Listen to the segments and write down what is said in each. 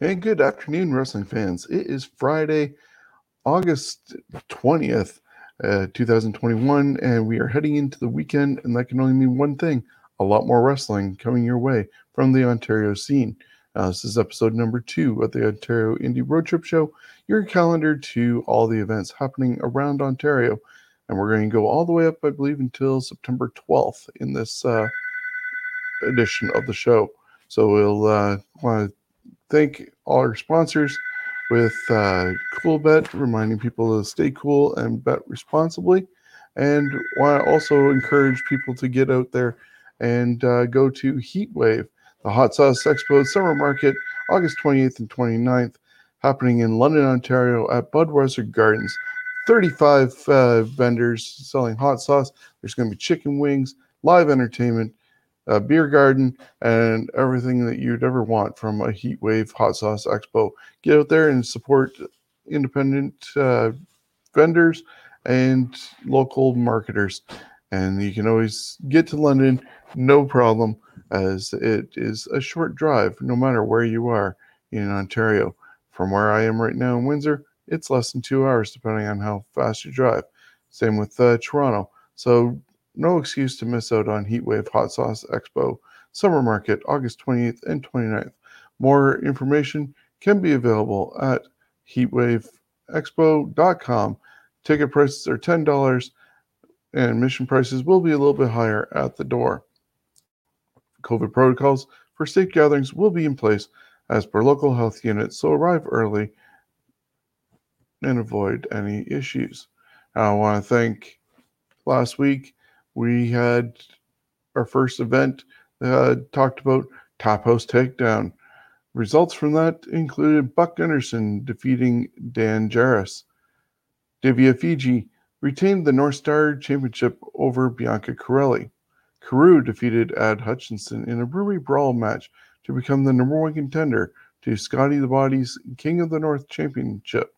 And good afternoon, wrestling fans. It is Friday, August 20th, uh, 2021, and we are heading into the weekend, and that can only mean one thing a lot more wrestling coming your way from the Ontario scene. Uh, this is episode number two of the Ontario Indie Road Trip Show, your calendar to all the events happening around Ontario. And we're going to go all the way up, I believe, until September 12th in this uh, edition of the show. So we'll uh, want to thank all our sponsors with uh, Coolbet, reminding people to stay cool and bet responsibly. And want to also encourage people to get out there and uh, go to Heatwave, the Hot Sauce Expo Summer Market, August 28th and 29th, happening in London, Ontario at Budweiser Gardens. 35 uh, vendors selling hot sauce. There's going to be chicken wings, live entertainment, a beer garden, and everything that you'd ever want from a heat wave hot sauce expo. Get out there and support independent uh, vendors and local marketers. And you can always get to London, no problem, as it is a short drive, no matter where you are in Ontario. From where I am right now in Windsor, it's less than two hours, depending on how fast you drive. Same with uh, Toronto. So no excuse to miss out on Heatwave Hot Sauce Expo Summer Market, August 28th and 29th. More information can be available at heatwaveexpo.com. Ticket prices are $10 and admission prices will be a little bit higher at the door. COVID protocols for safe gatherings will be in place as per local health units, so arrive early and avoid any issues. I want to thank last week we had our first event uh, talked about top house takedown. Results from that included Buck Gunderson defeating Dan Jarrus. Divya Fiji retained the North Star Championship over Bianca Corelli. Carew defeated Ad Hutchinson in a brewery brawl match to become the number one contender to Scotty the Body's King of the North Championship.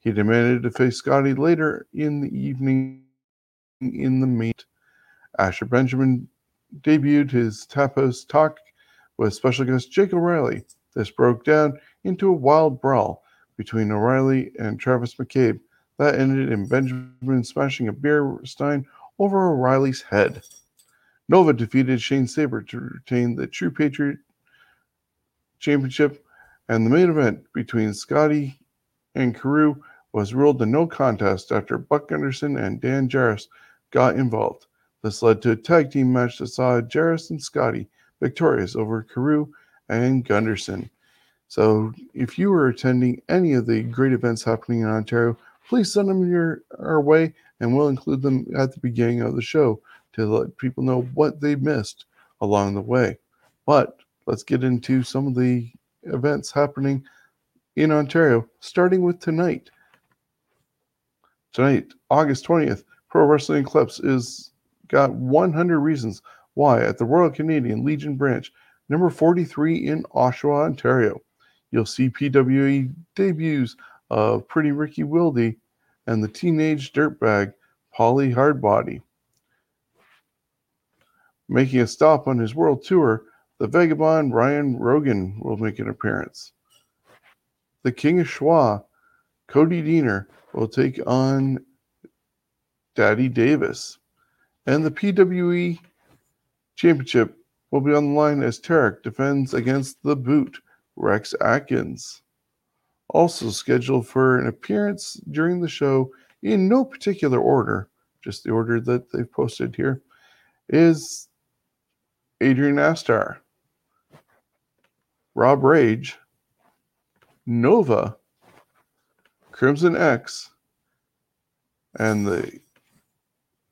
He demanded to face Scotty later in the evening in the meet. Asher Benjamin debuted his Tapos Talk with special guest Jake O'Reilly. This broke down into a wild brawl between O'Reilly and Travis McCabe that ended in Benjamin smashing a beer stein over O'Reilly's head. Nova defeated Shane Saber to retain the True Patriot Championship, and the main event between Scotty and Carew was ruled a no contest after Buck Gunderson and Dan Jarrus got involved. This led to a tag team match that saw Jarrus and Scotty victorious over Carew and Gunderson. So, if you are attending any of the great events happening in Ontario, please send them your our way, and we'll include them at the beginning of the show to let people know what they missed along the way. But let's get into some of the events happening in Ontario, starting with tonight. Tonight, August 20th, Pro Wrestling Eclipse is got 100 reasons why at the Royal Canadian Legion branch, number 43 in Oshawa, Ontario. You'll see PWE debuts of Pretty Ricky Wilde and the teenage dirtbag Polly Hardbody. Making a stop on his world tour, the vagabond Ryan Rogan will make an appearance. The King of Schwa, Cody Deaner, will take on Daddy Davis. And the PWE Championship will be on the line as Tarek defends against the boot, Rex Atkins. Also scheduled for an appearance during the show in no particular order, just the order that they've posted here, is Adrian Astar, Rob Rage, Nova, Crimson X, and the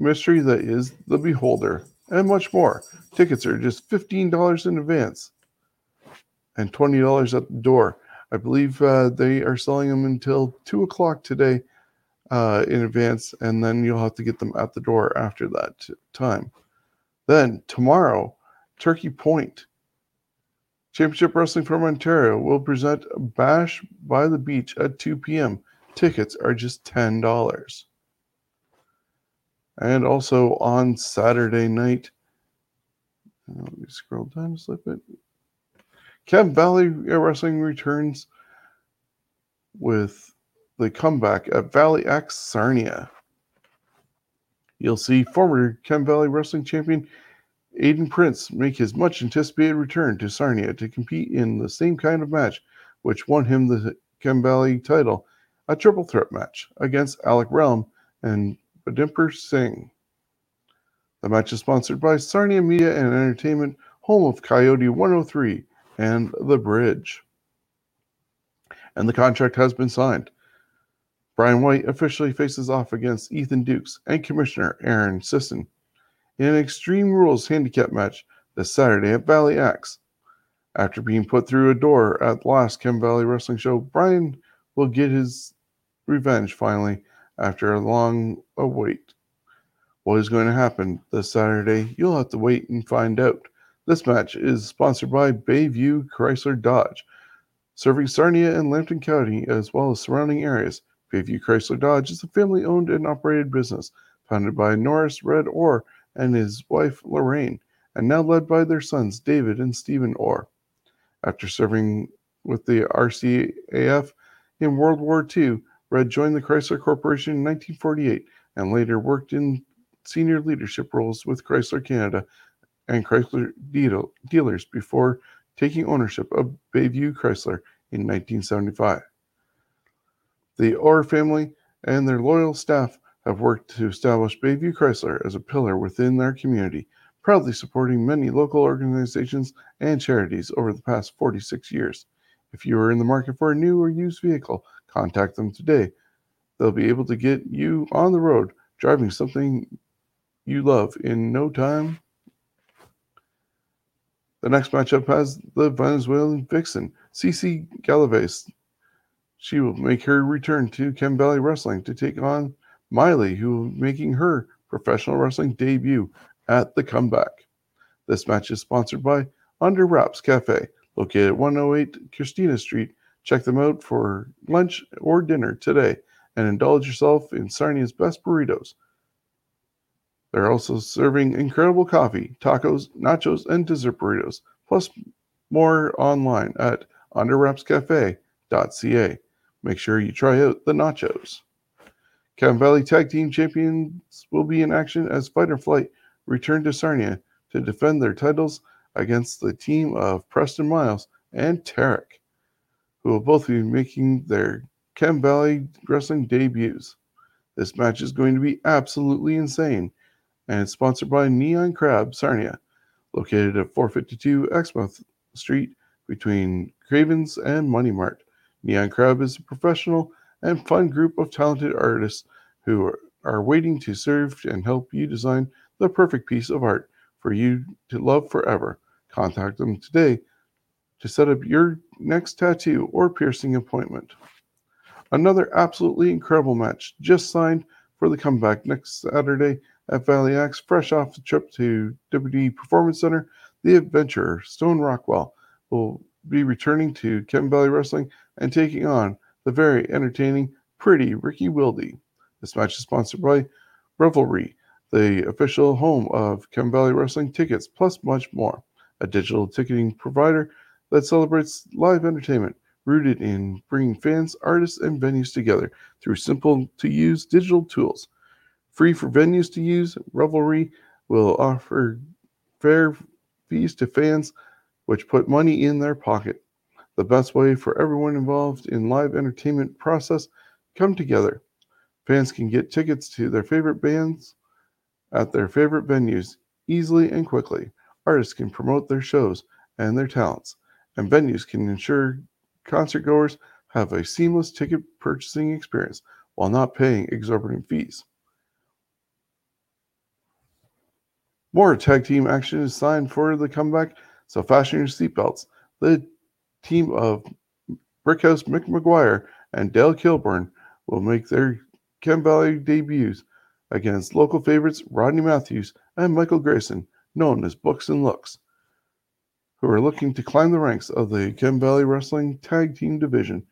mystery that is The Beholder, and much more. Tickets are just $15 in advance and $20 at the door. I believe uh, they are selling them until 2 o'clock today uh, in advance, and then you'll have to get them at the door after that time. Then tomorrow, Turkey Point. Championship Wrestling from Ontario will present Bash by the Beach at 2 p.m. Tickets are just $10. And also on Saturday night, uh, let me scroll down a little bit. Chem Valley Wrestling returns with the comeback at Valley X Sarnia. You'll see former Chem Valley Wrestling champion Aiden Prince make his much anticipated return to Sarnia to compete in the same kind of match which won him the Chem Valley title, a triple threat match against Alec Realm and Badimper Singh. The match is sponsored by Sarnia Media and Entertainment, home of Coyote 103 and The Bridge. And the contract has been signed. Brian White officially faces off against Ethan Dukes and Commissioner Aaron Sisson in an Extreme Rules handicap match this Saturday at Valley X. After being put through a door at the last Chem Valley Wrestling Show, Brian will get his revenge finally after a long wait. What is going to happen this Saturday? You'll have to wait and find out. This match is sponsored by Bayview Chrysler Dodge, serving Sarnia and Lambton County as well as surrounding areas. Bayview Chrysler Dodge is a family owned and operated business founded by Norris Red Orr and his wife Lorraine, and now led by their sons David and Stephen Orr. After serving with the RCAF in World War II, Red joined the Chrysler Corporation in 1948 and later worked in senior leadership roles with Chrysler Canada and Chrysler dealers before taking ownership of Bayview Chrysler in 1975. The Orr family and their loyal staff have worked to establish Bayview Chrysler as a pillar within their community, proudly supporting many local organizations and charities over the past 46 years. If you are in the market for a new or used vehicle, contact them today. They'll be able to get you on the road driving something you love in no time. The next matchup has the Venezuelan vixen, Cece Galaves, she will make her return to Chem Valley Wrestling to take on Miley, who will be making her professional wrestling debut at the comeback. This match is sponsored by Under Wraps Cafe, located at 108 Christina Street. Check them out for lunch or dinner today and indulge yourself in Sarnia's best burritos. They're also serving incredible coffee, tacos, nachos, and dessert burritos, plus more online at underwrapscafe.ca. Make sure you try out the nachos. Chem Valley Tag Team Champions will be in action as Fight or Flight return to Sarnia to defend their titles against the team of Preston Miles and Tarek, who will both be making their Chem Valley wrestling debuts. This match is going to be absolutely insane, and it's sponsored by Neon Crab Sarnia, located at 452 Exmouth Street between Cravens and Money Mart. Neon Crab is a professional and fun group of talented artists who are waiting to serve and help you design the perfect piece of art for you to love forever. Contact them today to set up your next tattoo or piercing appointment. Another absolutely incredible match just signed for the comeback next Saturday at Valley X, fresh off the trip to WD Performance Center. The adventurer Stone Rockwell will be returning to Chem Valley Wrestling and taking on the very entertaining Pretty Ricky Wilde. This match is sponsored by Revelry, the official home of Chem Valley Wrestling tickets, plus much more. A digital ticketing provider that celebrates live entertainment rooted in bringing fans, artists, and venues together through simple to use digital tools. Free for venues to use, Revelry will offer fair fees to fans which put money in their pocket. The best way for everyone involved in live entertainment process come together. Fans can get tickets to their favorite bands at their favorite venues easily and quickly. Artists can promote their shows and their talents, and venues can ensure concert goers have a seamless ticket purchasing experience while not paying exorbitant fees. More tag team action is signed for the comeback so fasten your seatbelts. The team of Brickhouse Mick McGuire and Dale Kilburn will make their Chem Valley debuts against local favorites Rodney Matthews and Michael Grayson, known as Books and Looks, who are looking to climb the ranks of the Chem Valley Wrestling Tag Team Division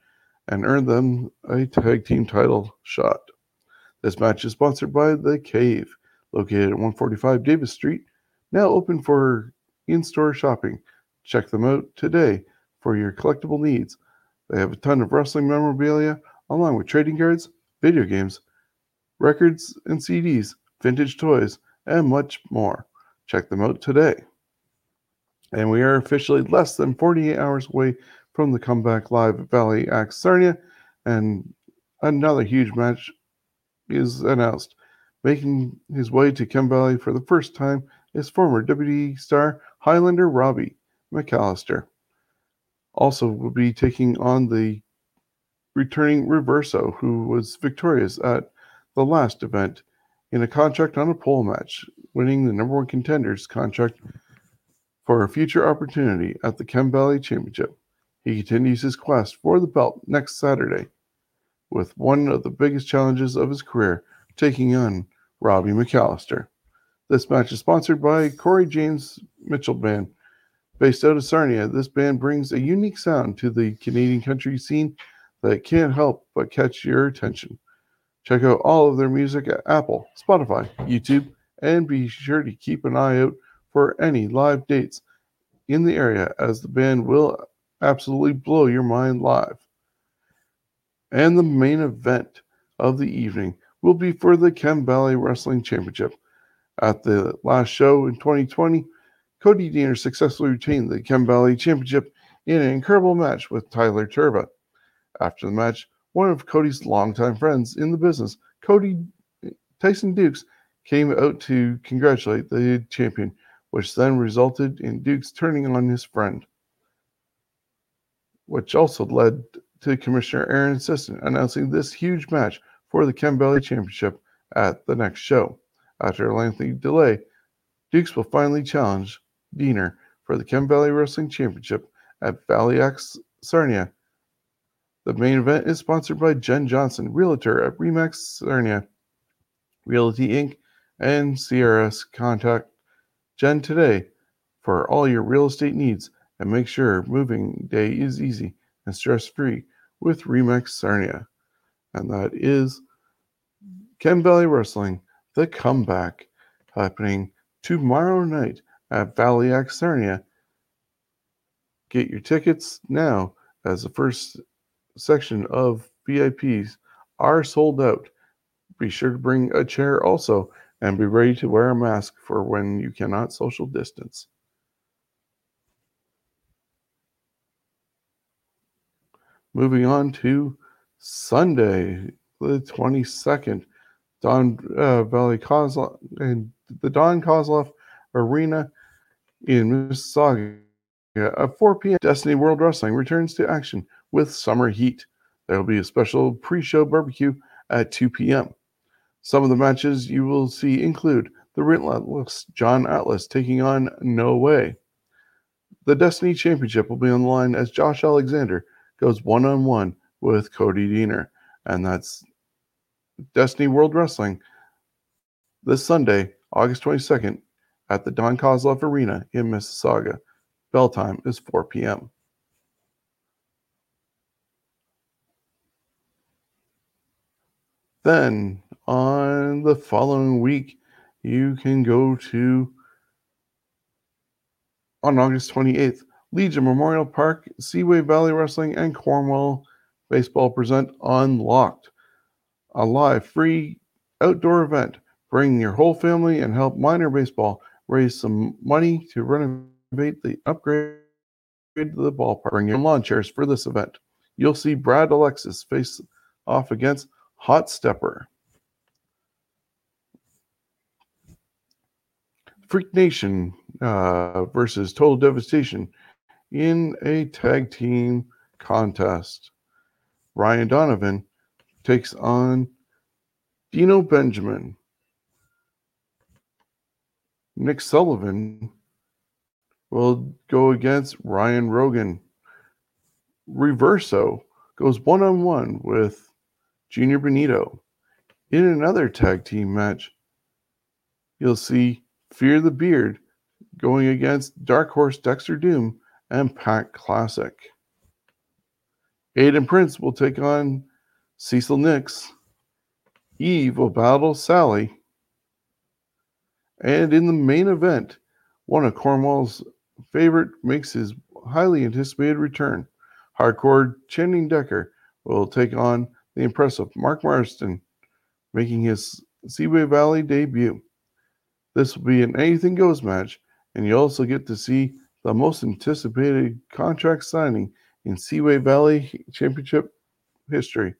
and earn them a tag team title shot. This match is sponsored by The Cave, located at 145 Davis Street, now open for in store shopping. Check them out today for your collectible needs. They have a ton of wrestling memorabilia, along with trading cards, video games, records and CDs, vintage toys, and much more. Check them out today. And we are officially less than 48 hours away from the comeback live at Valley Axe Sarnia, and another huge match is announced. Making his way to Chem Valley for the first time is former WWE star Highlander Robbie McAllister. Also, will be taking on the returning Reverso, who was victorious at the last event in a contract on a pole match, winning the number one contenders contract for a future opportunity at the Chem Valley Championship. He continues his quest for the belt next Saturday with one of the biggest challenges of his career, taking on Robbie McAllister. This match is sponsored by Corey James Mitchell Band. Based out of Sarnia, this band brings a unique sound to the Canadian country scene that can't help but catch your attention. Check out all of their music at Apple, Spotify, YouTube, and be sure to keep an eye out for any live dates in the area as the band will absolutely blow your mind live. And the main event of the evening will be for the Chem Valley Wrestling Championship. At the last show in 2020, Cody Deaner successfully retained the Chem Valley Championship in an incredible match with Tyler Turva. After the match, one of Cody's longtime friends in the business, Cody Tyson Dukes, came out to congratulate the champion, which then resulted in Dukes turning on his friend, which also led to Commissioner Aaron Sisson announcing this huge match for the Chem Valley Championship at the next show. After a lengthy delay, Dukes will finally challenge Deaner for the Chem Valley Wrestling Championship at Valley Axe Sarnia the main event is sponsored by Jen Johnson, Realtor at Remax Sarnia, Realty Inc., and CRS. Contact Jen today for all your real estate needs and make sure moving day is easy and stress free with Remax Sarnia. And that is Chem Valley Wrestling, the comeback, happening tomorrow night at Valley Axe Sarnia. Get your tickets now as the first section of VIPs are sold out. Be sure to bring a chair also and be ready to wear a mask for when you cannot social distance. Moving on to Sunday, the 22nd, Don uh, Valley Kozlov and the Don Kozlov Arena in Mississauga at 4 p.m. Destiny World Wrestling returns to action with summer heat. There will be a special pre show barbecue at 2 p.m. Some of the matches you will see include the relentless John Atlas taking on No Way. The Destiny Championship will be on the line as Josh Alexander goes one on one with Cody Deaner. And that's Destiny World Wrestling this Sunday, August 22nd, at the Don Kozlov Arena in Mississauga. Bell time is 4 p.m. Then on the following week, you can go to on August 28th, Legion Memorial Park, Seaway Valley Wrestling, and Cornwall Baseball present Unlocked, a live free outdoor event. Bring your whole family and help minor baseball raise some money to renovate the upgrade to the ballpark. Bring your lawn chairs for this event. You'll see Brad Alexis face off against Hot Stepper. Freak Nation uh, versus Total Devastation in a tag team contest. Ryan Donovan takes on Dino Benjamin. Nick Sullivan will go against Ryan Rogan. Reverso goes one on one with Junior Benito. In another tag team match, you'll see Fear the Beard going against Dark Horse Dexter Doom and Pack Classic. Aiden Prince will take on Cecil Nix. Eve will battle Sally. And in the main event, one of Cornwall's favorite makes his highly anticipated return. Hardcore Channing Decker will take on the impressive Mark Marston, making his Seaway Valley debut. This will be an anything goes match, and you also get to see the most anticipated contract signing in Seaway Valley Championship history.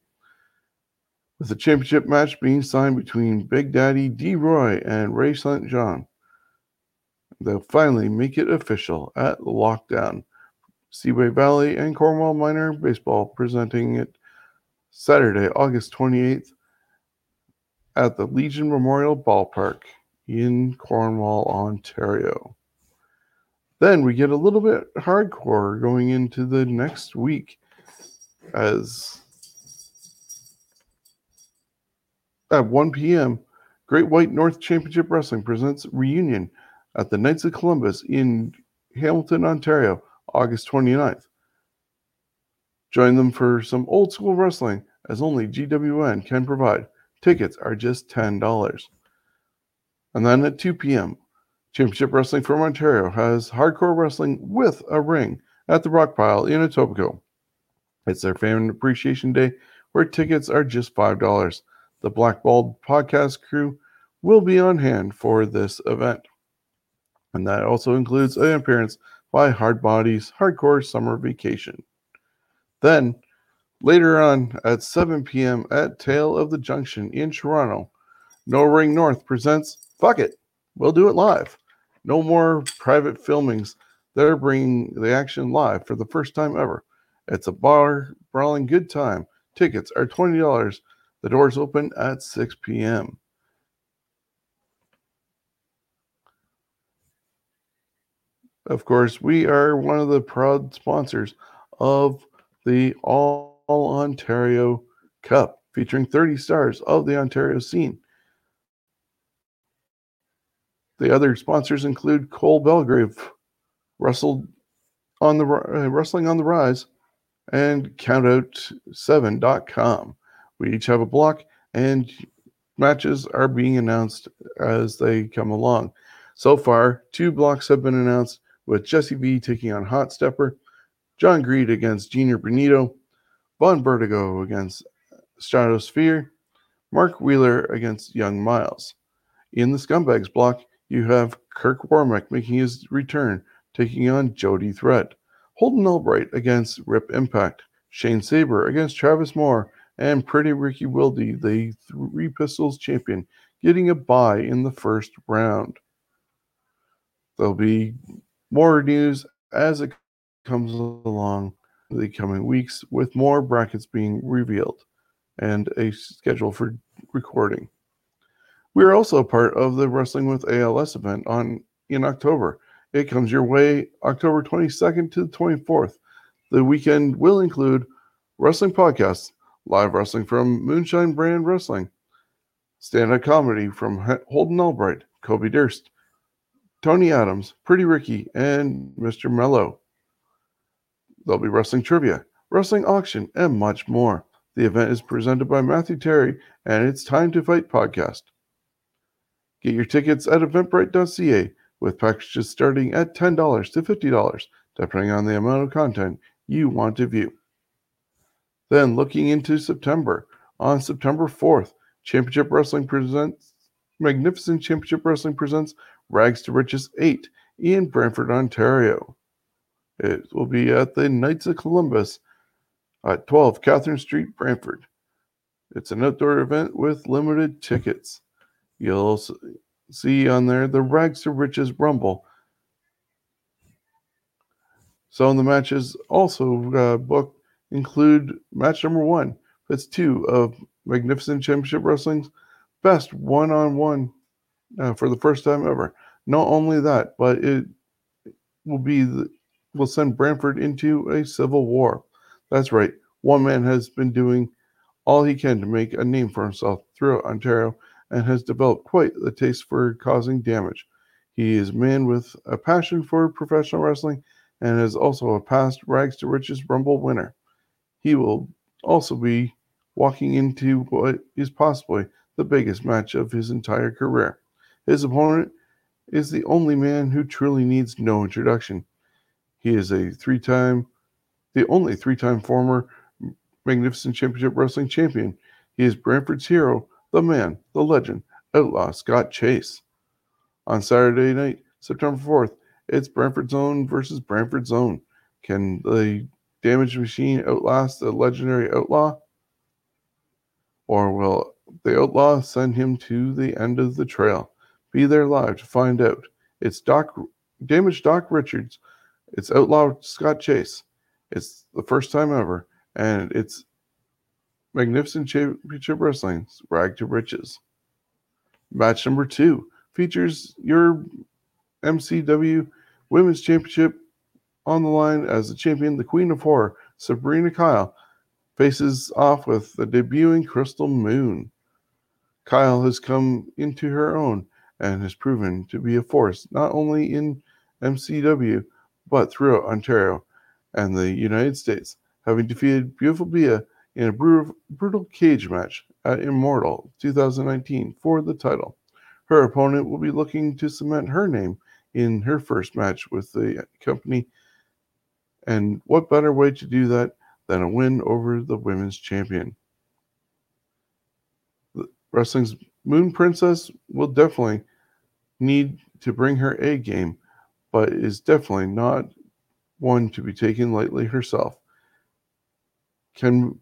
With the championship match being signed between Big Daddy D. Roy and Ray St. John. They'll finally make it official at Lockdown. Seaway Valley and Cornwall Minor Baseball presenting it Saturday, August 28th at the Legion Memorial Ballpark in Cornwall, Ontario. Then we get a little bit hardcore going into the next week as at 1 p.m. Great White North Championship Wrestling presents Reunion at the Knights of Columbus in Hamilton, Ontario, August 29th. Join them for some old school wrestling as only GWN can provide. Tickets are just $10. And then at 2 p.m., Championship Wrestling from Ontario has hardcore wrestling with a ring at the Rock Pile in Etobicoke. It's their Fan Appreciation Day where tickets are just $5. The Blackballed podcast crew will be on hand for this event. And that also includes an appearance by Hard Bodies Hardcore Summer Vacation. Then, later on at 7 p.m. at Tail of the Junction in Toronto, No Ring North presents Fuck It, we'll do it live. No more private filmings. They're bringing the action live for the first time ever. It's a bar brawling good time. Tickets are $20. The doors open at 6 p.m. Of course, we are one of the proud sponsors of the All Ontario Cup, featuring 30 stars of the Ontario scene. The other sponsors include Cole Belgrave, Russell on the uh, Wrestling on the Rise, and Countout7.com. We each have a block, and matches are being announced as they come along. So far, two blocks have been announced with Jesse B taking on Hot Stepper, John Greed against Junior Benito, Von Vertigo against Stratosphere, Mark Wheeler against Young Miles. In the Scumbags block, you have Kirk Warmack making his return, taking on Jody Threat. Holden Albright against Rip Impact. Shane Saber against Travis Moore. And Pretty Ricky Wilde, the Three Pistols champion, getting a bye in the first round. There'll be more news as it comes along the coming weeks, with more brackets being revealed and a schedule for recording. We are also part of the Wrestling with ALS event on in October. It comes your way October 22nd to the 24th. The weekend will include wrestling podcasts, live wrestling from Moonshine Brand Wrestling, stand-up comedy from Holden Albright, Kobe Durst, Tony Adams, Pretty Ricky, and Mr. Mello. There'll be wrestling trivia, wrestling auction, and much more. The event is presented by Matthew Terry and it's Time to Fight podcast. Get your tickets at eventbrite.ca with packages starting at $10 to $50, depending on the amount of content you want to view. Then, looking into September, on September 4th, Championship Wrestling presents Magnificent Championship Wrestling presents Rags to Riches 8 in Brantford, Ontario. It will be at the Knights of Columbus at 12 Catherine Street, Brantford. It's an outdoor event with limited tickets. You'll see on there the Rags to Riches Rumble. Of the matches also uh, booked include match number one. That's two of Magnificent Championship Wrestling's best one on one for the first time ever. Not only that, but it will be the, will send Brantford into a civil war. That's right. One man has been doing all he can to make a name for himself throughout Ontario and has developed quite the taste for causing damage. He is a man with a passion for professional wrestling and is also a past Rags to Riches Rumble winner. He will also be walking into what is possibly the biggest match of his entire career. His opponent is the only man who truly needs no introduction. He is a three time, the only three time former Magnificent Championship Wrestling champion. He is Brantford's hero, the man, the legend, Outlaw Scott Chase. On Saturday night, September 4th, it's Brantford's Zone versus Brantford's Zone. Can the damaged machine outlast the legendary outlaw? Or will the outlaw send him to the end of the trail? Be there live to find out. It's Doc damaged Doc Richards. It's outlaw Scott Chase. It's the first time ever, and it's Magnificent Championship Wrestling's Rag to Riches. Match number two features your MCW Women's Championship on the line as the champion, the Queen of Horror, Sabrina Kyle, faces off with the debuting Crystal Moon. Kyle has come into her own and has proven to be a force not only in MCW but throughout Ontario and the United States, having defeated Beautiful Bia in a brutal, brutal cage match at Immortal 2019 for the title. Her opponent will be looking to cement her name in her first match with the company. And what better way to do that than a win over the women's champion? Wrestling's Moon Princess will definitely need to bring her A game, but is definitely not one to be taken lightly herself. Can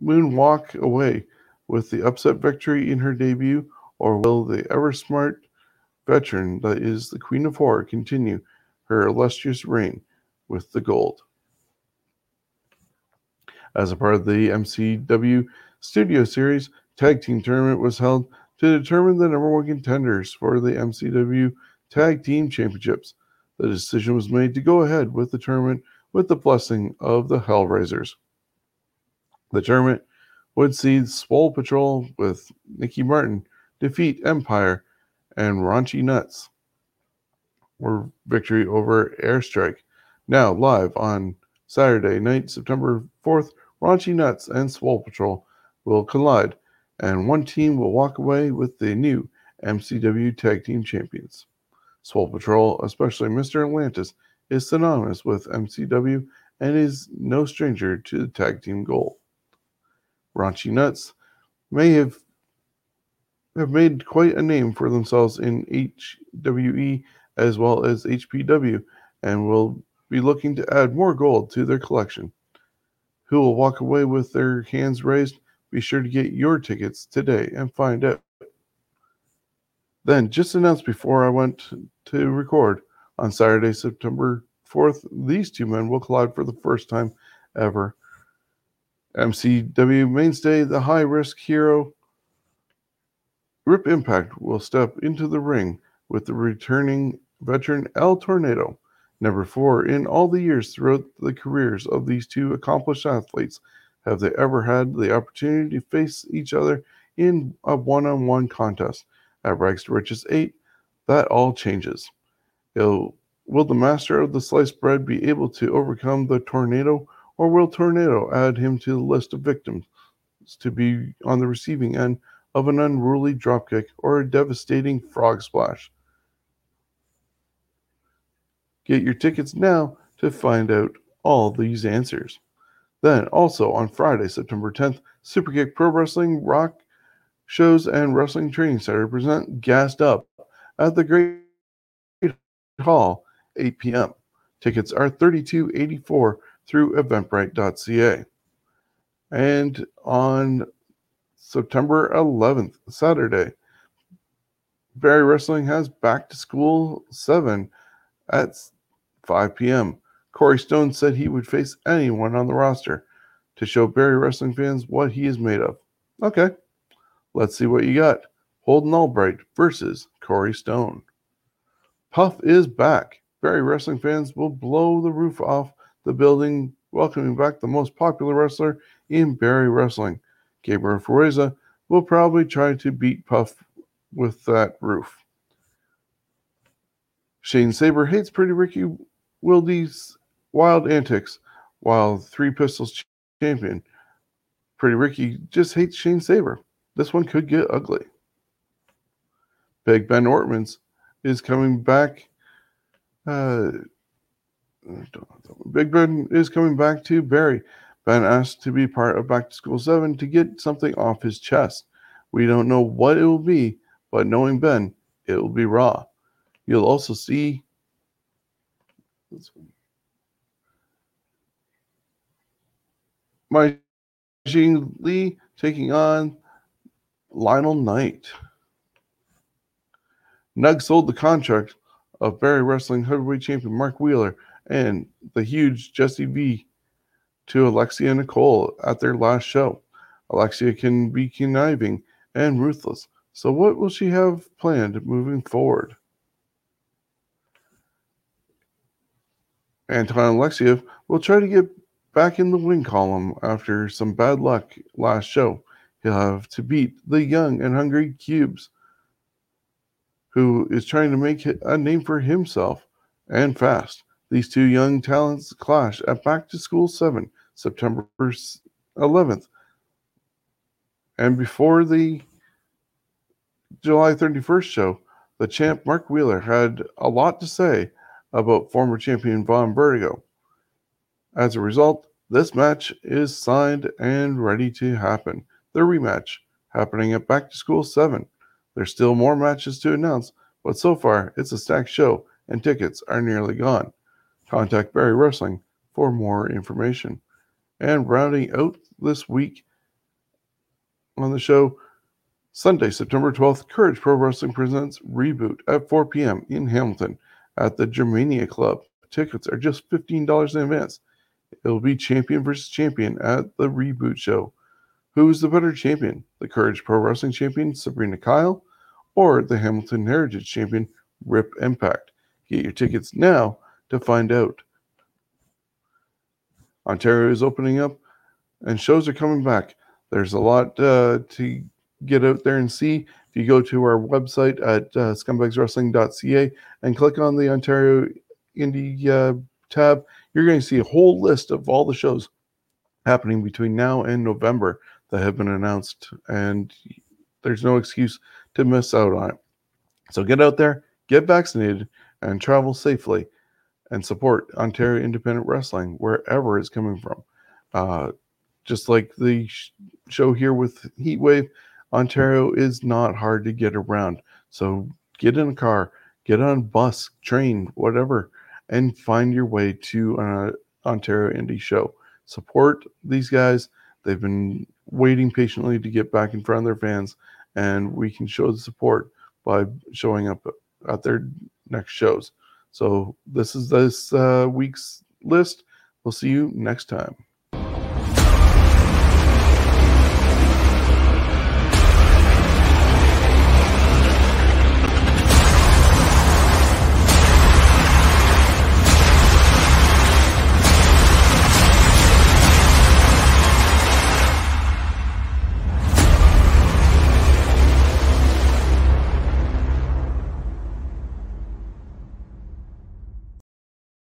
Moon walk away with the upset victory in her debut, or will the ever smart veteran that is the Queen of Horror continue her illustrious reign with the gold? As a part of the MCW Studio Series, Tag Team Tournament was held to determine the number one contenders for the MCW Tag Team Championships. The decision was made to go ahead with the tournament with the blessing of the Hellraisers. The tournament would see Swole Patrol with Nikki Martin defeat Empire and Raunchy Nuts or victory over Airstrike. Now live on Saturday night, September 4th, Raunchy Nuts and Swole Patrol will collide and one team will walk away with the new MCW Tag Team Champions. Swole Patrol, especially Mr. Atlantis, is synonymous with MCW and is no stranger to the tag team goal. Raunchy Nuts may have have made quite a name for themselves in HWE as well as HPW and will be looking to add more gold to their collection. Who will walk away with their hands raised be sure to get your tickets today and find out. Then, just announced before I went to record on Saturday, September 4th, these two men will collide for the first time ever. MCW mainstay, the high risk hero, Rip Impact will step into the ring with the returning veteran El Tornado. Number four, in all the years throughout the careers of these two accomplished athletes, have they ever had the opportunity to face each other in a one on one contest? At Rags to Riches 8, that all changes. It'll, will the master of the sliced bread be able to overcome the tornado, or will Tornado add him to the list of victims to be on the receiving end of an unruly dropkick or a devastating frog splash? Get your tickets now to find out all these answers. Then, also on Friday, September 10th, Superkick Pro Wrestling Rock Shows and Wrestling Training Center present Gassed Up at the Great Hall, 8 p.m. Tickets are $32.84 through eventbrite.ca. And on September 11th, Saturday, Barrie Wrestling has Back to School 7 at 5 p.m. Corey Stone said he would face anyone on the roster to show Barrie wrestling fans what he is made of. Okay, let's see what you got. Holden Albright versus Corey Stone. Puff is back. Barrie wrestling fans will blow the roof off the building, welcoming back the most popular wrestler in Barrie wrestling. Gabriel Foreza will probably try to beat Puff with that roof. Shane Saber hates Pretty Ricky Wilde's wild antics while Three Pistols champion Pretty Ricky just hates Shane Saber. This one could get ugly. Big Ben Ortman's is coming back uh, Big Ben is coming back to Barrie. Ben asked to be part of Back to School 7 to get something off his chest. We don't know what it will be, but knowing Ben, it will be raw. You'll also see my Jean Lee taking on Lionel Knight. Nug sold the contract of Barrie Wrestling Heavyweight Champion Mark Wheeler and the huge Jesse V to Alexia Nicole at their last show. Alexia can be conniving and ruthless. So, what will she have planned moving forward? Anton Alexiev will try to get back in the win column after some bad luck last show. He'll have to beat the young and hungry Cubes, who is trying to make a name for himself and fast. These two young talents clash at Back to School 7, September 11th. And before the July 31st show, the champ Mark Wheeler had a lot to say about former champion Von Vertigo. As a result, this match is signed and ready to happen. The rematch happening at Back to School 7. There's still more matches to announce, but so far it's a stacked show and tickets are nearly gone. Contact Barrie Wrestling for more information. And rounding out this week on the show, Sunday, September 12th, Courage Pro Wrestling presents Reboot at 4 p.m. in Hamilton at the Germania Club. Tickets are just $15 in advance. It will be champion versus champion at the Reboot show. Who is the better champion? The Courage Pro Wrestling champion, Sabrina Kyle, or the Hamilton Heritage champion, Rip Impact? Get your tickets now to find out. Ontario is opening up and shows are coming back. There's a lot uh, to get out there and see. If you go to our website at uh, scumbagswrestling.ca and click on the Ontario Indie uh, tab, you're going to see a whole list of all the shows happening between now and November that have been announced. And there's no excuse to miss out on it. So get out there, get vaccinated, and travel safely and support Ontario Independent Wrestling wherever it's coming from. Uh, just like the sh- show here with Heatwave, Ontario is not hard to get around. So get in a car, get on bus, train, whatever, and find your way to an Ontario Indie show. Support these guys. They've been waiting patiently to get back in front of their fans, and we can show the support by showing up at their next shows. So this is this uh, week's list. We'll see you next time.